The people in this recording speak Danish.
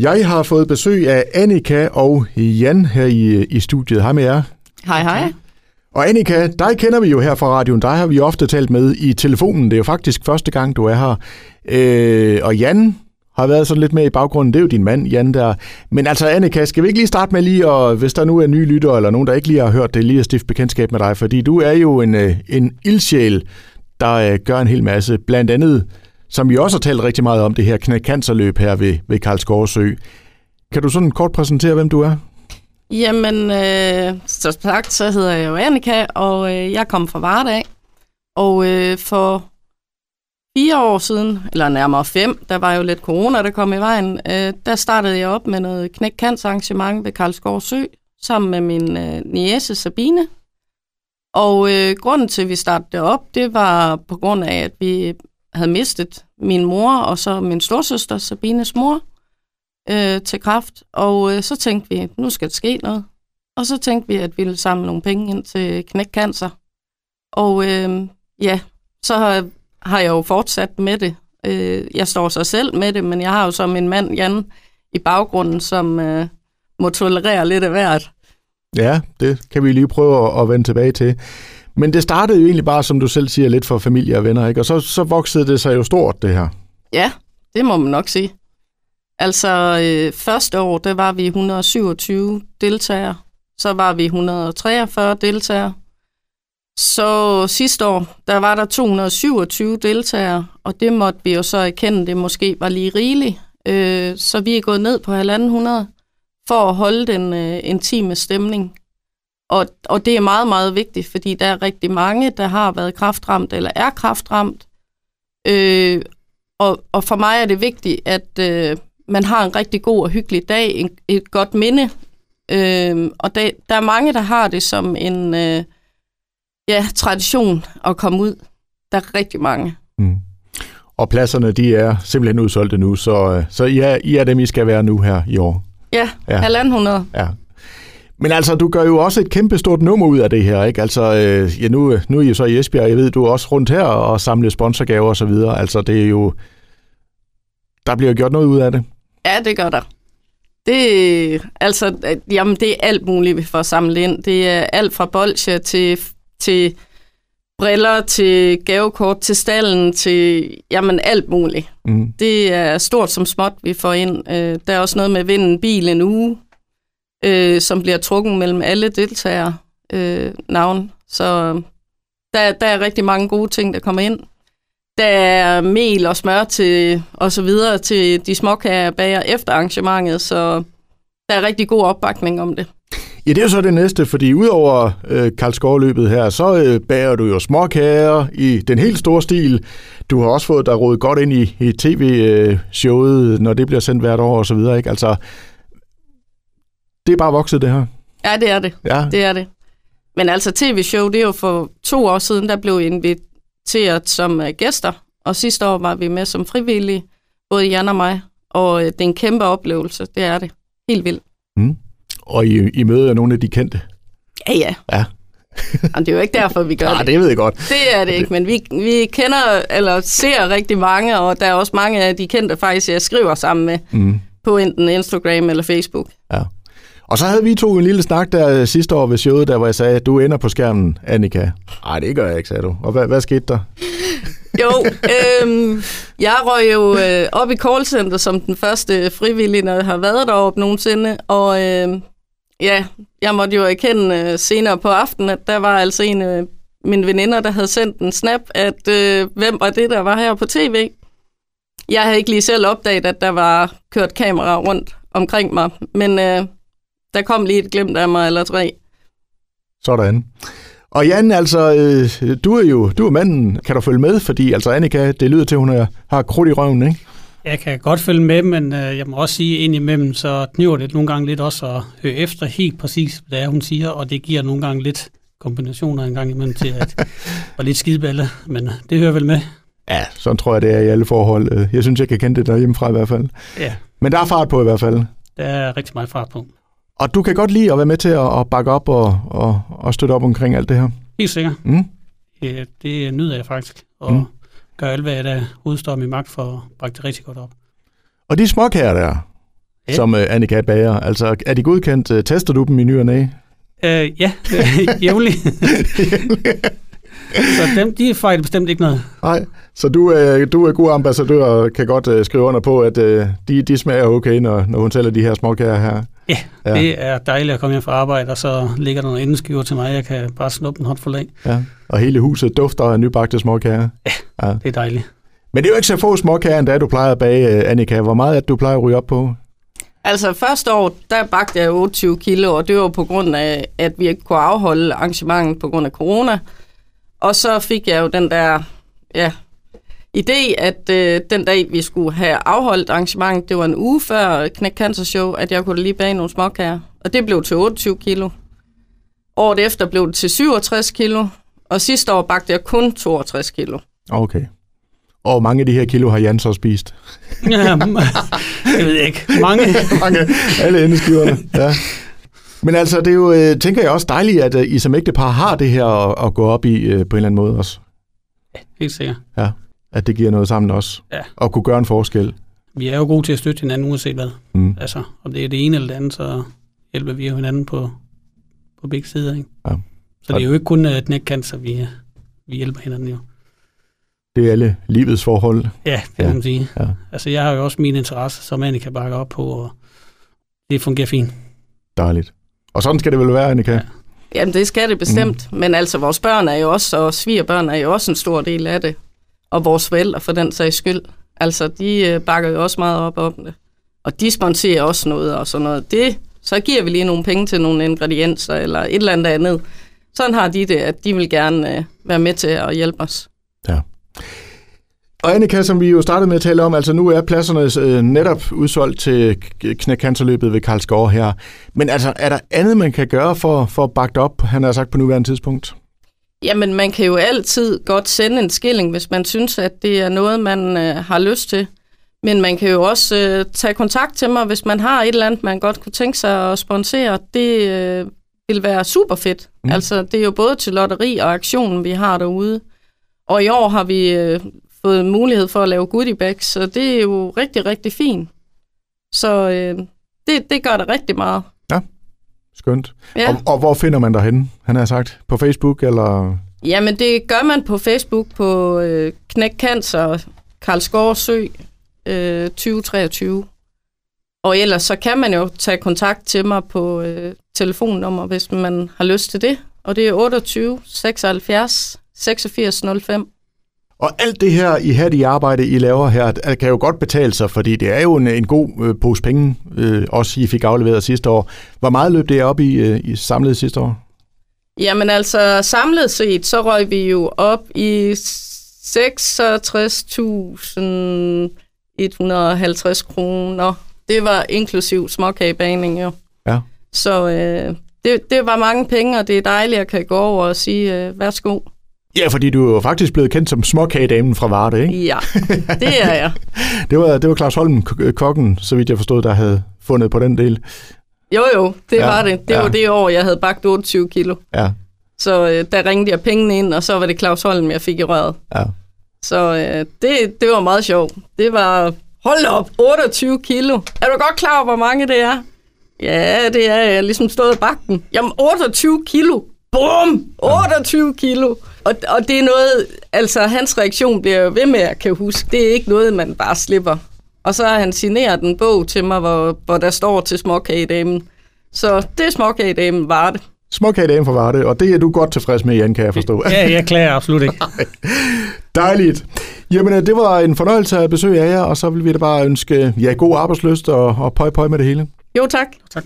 Jeg har fået besøg af Annika og Jan her i, i studiet. Hej med jer. Hej, hej. Og Annika, dig kender vi jo her fra radioen. Dig har vi ofte talt med i telefonen. Det er jo faktisk første gang, du er her. Øh, og Jan har været sådan lidt med i baggrunden. Det er jo din mand, Jan, der. Men altså, Annika, skal vi ikke lige starte med lige, og hvis der nu er nye lyttere, eller nogen, der ikke lige har hørt det, lige at stifte bekendtskab med dig, fordi du er jo en, øh, en ildsjæl, der øh, gør en hel masse. Blandt andet, som vi også har talt rigtig meget om, det her knækkancerløb her ved, ved Karlsgårdsø. Kan du sådan kort præsentere, hvem du er? Jamen, øh, så sagt, så hedder jeg jo Annika, og øh, jeg kom fra Vardag. Og øh, for fire år siden, eller nærmere fem, der var jo lidt corona, der kom i vejen, øh, der startede jeg op med noget knæk ved Karlsgård Sø, sammen med min øh, niece Sabine. Og øh, grunden til, at vi startede det op, det var på grund af, at vi havde mistet min mor og så min storsøster, Sabines mor, øh, til kraft. Og øh, så tænkte vi, nu skal der ske noget. Og så tænkte vi, at vi ville samle nogle penge ind til knækkancer. Og øh, ja, så har, har jeg jo fortsat med det. Øh, jeg står så selv med det, men jeg har jo så min mand Jan i baggrunden, som øh, må tolerere lidt af hvert. Ja, det kan vi lige prøve at, at vende tilbage til. Men det startede jo egentlig bare, som du selv siger, lidt for familie og venner, ikke? Og så, så voksede det sig jo stort, det her. Ja, det må man nok sige. Altså, øh, første år, der var vi 127 deltagere. Så var vi 143 deltagere. Så sidste år, der var der 227 deltagere, og det måtte vi jo så erkende, det måske var lige rigeligt. Øh, så vi er gået ned på 1.500 for at holde den øh, intime stemning. Og, og det er meget, meget vigtigt, fordi der er rigtig mange, der har været kraftramt eller er kraftramt. Øh, og, og for mig er det vigtigt, at øh, man har en rigtig god og hyggelig dag, en, et godt minde. Øh, og der, der er mange, der har det som en øh, ja, tradition at komme ud. Der er rigtig mange. Mm. Og pladserne, de er simpelthen udsolgte nu, så, øh, så I, er, I er dem, I skal være nu her i år. Ja, ja. halvanden hundrede. Ja. Men altså, du gør jo også et kæmpe stort nummer ud af det her, ikke? Altså, øh, ja, nu, nu er I jo så i Esbjerg, jeg ved, du er også rundt her og samler sponsorgaver og så videre. Altså, det er jo... Der bliver gjort noget ud af det. Ja, det gør der. Det, altså, jamen, det er alt muligt, vi får samlet ind. Det er alt fra bolsje til, til briller, til gavekort, til stallen, til jamen, alt muligt. Mm. Det er stort som småt, vi får ind. Øh, der er også noget med at vinde en bil en uge øh, som bliver trukken mellem alle deltagere øh, navn. Så øhm, der, der er rigtig mange gode ting, der kommer ind. Der er mel og smør til, og så videre til de småkager bager efter arrangementet, så der er rigtig god opbakning om det. Ja, det er jo så det næste, fordi udover øh, Karlsgårdløbet her, så øh, bager du jo småkager i den helt store stil. Du har også fået dig rodet godt ind i, i tv-showet, øh, når det bliver sendt hvert år og så videre, ikke? Altså, det er bare vokset, det her. Ja, det er det. Ja. Det er det. Men altså tv-show, det er jo for to år siden, der blev inviteret som uh, gæster, og sidste år var vi med som frivillige, både Jan og mig, og uh, det er en kæmpe oplevelse, det er det. Helt vildt. Mm. Og I, I møder nogle af de kendte? Ja, ja. Ja. Jamen, det er jo ikke derfor, vi gør ja, det. det ved jeg godt. Det er det ikke, men vi, vi kender, eller ser rigtig mange, og der er også mange af de kendte faktisk, jeg skriver sammen med mm. på enten Instagram eller Facebook. Ja. Og så havde vi to en lille snak der øh, sidste år ved showet, der hvor jeg sagde, at du ender på skærmen, Annika. Nej, det gør jeg ikke, sagde du. Og hvad, hvad skete der? jo, øhm, jeg røg jo øh, op i callcenter som den første frivillige, når jeg har været deroppe nogensinde. Og øh, ja, jeg måtte jo erkende øh, senere på aftenen, at der var altså en af øh, mine veninder, der havde sendt en snap, at øh, hvem var det, der var her på tv? Jeg havde ikke lige selv opdaget, at der var kørt kamera rundt omkring mig, men... Øh, der kom lige et glimt af mig eller tre. Sådan. Og Jan, altså, øh, du er jo du er manden. Kan du følge med? Fordi altså, Annika, det lyder til, at hun har krudt i røven, ikke? Jeg kan godt følge med, men øh, jeg må også sige, ind imellem, så kniver det nogle gange lidt også at høre efter helt præcis, hvad det er, hun siger, og det giver nogle gange lidt kombinationer en gang imellem til at og lidt skideballe, men øh, det hører vel med. Ja, sådan tror jeg, det er i alle forhold. Øh, jeg synes, jeg kan kende det derhjemmefra i hvert fald. Ja. Men der er fart på i hvert fald. Der er rigtig meget fart på. Og du kan godt lide at være med til at, at bakke op og, og, og støtte op omkring alt det her? Helt sikkert. Mm. Ja, det nyder jeg faktisk. Og mm. gør alt, hvad der udstår min magt for at bakke det rigtig godt op. Og de småkager der, ja. som uh, Annika bager. Altså, er de godkendt? Uh, tester du dem i ny og næ? Uh, ja, jævnligt. så dem, de fejler bestemt ikke noget. Nej, så du, øh, du er god ambassadør og kan godt øh, skrive under på, at øh, de, de smager okay, når, når hun sælger de her småkager her. Ja, ja, det er dejligt at komme hjem fra arbejde, og så ligger der nogle endeskiver til mig, jeg kan bare snuppe en håndfuld af. Ja, og hele huset dufter af nybagte småkager. Ja, ja, det er dejligt. Men det er jo ikke så få småkager, end da du plejer at bage, Annika. Hvor meget er det, du plejer at ryge op på? Altså første år, der bagte jeg 28 kilo, og det var på grund af, at vi ikke kunne afholde arrangementet på grund af corona. Og så fik jeg jo den der ja, idé, at øh, den dag, vi skulle have afholdt arrangement, det var en uge før Knæk Cancer Show, at jeg kunne lige bage nogle småkager. Og det blev til 28 kilo. Året efter blev det til 67 kilo, og sidste år bagte jeg kun 62 kilo. Okay. Og mange af de her kilo har Jan så spist? ja, jeg ved ikke. Mange. mange. Alle endeskiverne, ja. Men altså, det er jo, øh, tænker jeg også dejligt, at øh, I som ægtepar har det her at, at gå op i øh, på en eller anden måde også. Ja, helt sikkert. Ja, at det giver noget sammen også. Ja. Og kunne gøre en forskel. Vi er jo gode til at støtte hinanden, uanset hvad. Mm. Altså, og det er det ene eller det andet, så hjælper vi jo hinanden på, på begge sider. Ikke? Ja. Så det er jo ikke kun et knækcancer, vi, vi hjælper hinanden jo. Det er alle livets forhold. Ja, det kan ja. man sige. Ja. Altså, jeg har jo også mine interesser, som man kan bakke op på, og det fungerer fint. Dejligt. Og sådan skal det vel være, Annika? Ja. Jamen, det skal det bestemt. Mm. Men altså, vores børn er jo også, og svigerbørn er jo også en stor del af det. Og vores forældre for den sags skyld. Altså, de øh, bakker jo også meget op om det. Og de sponsorer også noget og sådan noget. Det, så giver vi lige nogle penge til nogle ingredienser eller et eller andet andet. Sådan har de det, at de vil gerne øh, være med til at hjælpe os. Ja. Og Annika, som vi jo startede med at tale om, altså nu er pladserne øh, netop udsolgt til knækanterløbet ved Karlsgård her. Men altså, er der andet, man kan gøre for, for at bakke op, han har sagt på nuværende tidspunkt? Jamen, man kan jo altid godt sende en skilling, hvis man synes, at det er noget, man øh, har lyst til. Men man kan jo også øh, tage kontakt til mig, hvis man har et eller andet, man godt kunne tænke sig at sponsere. Det øh, vil være super fedt. Mm. Altså, det er jo både til lotteri og aktionen, vi har derude. Og i år har vi øh, fået mulighed for at lave goodie bags, så det er jo rigtig, rigtig fint. Så øh, det, det gør det rigtig meget. Ja, skønt. Ja. Og, og hvor finder man dig henne, han har sagt? På Facebook, eller? Jamen, det gør man på Facebook på øh, Knæk Cancer, Karlsgård Sø øh, 2023. Og ellers så kan man jo tage kontakt til mig på øh, telefonnummer, hvis man har lyst til det. Og det er 28 76 86 05. Og alt det her i her arbejde, I laver her, kan jo godt betale sig, fordi det er jo en, en god øh, pose penge, øh, også I fik afleveret sidste år. Hvor meget løb det op i, øh, i samlet sidste år? Jamen altså, samlet set, så røg vi jo op i 66.150 kroner. Det var inklusiv småkagebaning jo. Ja. Så øh, det, det var mange penge, og det er dejligt at kan gå over og sige, øh, værsgo. Ja, fordi du er jo faktisk blevet kendt som småkagedamen fra Varde, ikke? Ja, det er jeg. det, var, det var Claus Holm, kokken, så vidt jeg forstod, der havde fundet på den del. Jo, jo, det ja, var det. Det ja. var det år, jeg havde bagt 28 kilo. Ja. Så øh, der ringte jeg pengene ind, og så var det Claus Holm, jeg fik i røret. Ja. Så øh, det, det var meget sjovt. Det var, hold op, 28 kilo. Er du godt klar over, hvor mange det er? Ja, det er jeg ligesom stået i bakken. Jamen, 28 kilo. Bum! 28 kilo. Og, og det er noget, altså hans reaktion bliver jo ved med at kan huske. Det er ikke noget, man bare slipper. Og så har han signeret en bog til mig, hvor, hvor der står til småkagedamen. Så det er småkagedamen var det. Småkagedamen for Varde, og det er du godt tilfreds med, Jan, kan jeg forstå. Ja, jeg klager absolut ikke. Dejligt. Jamen, øh, det var en fornøjelse at besøge jer, og så vil vi da bare ønske jer god arbejdsløst og, og pøj pøj med det hele. Jo, tak. Tak.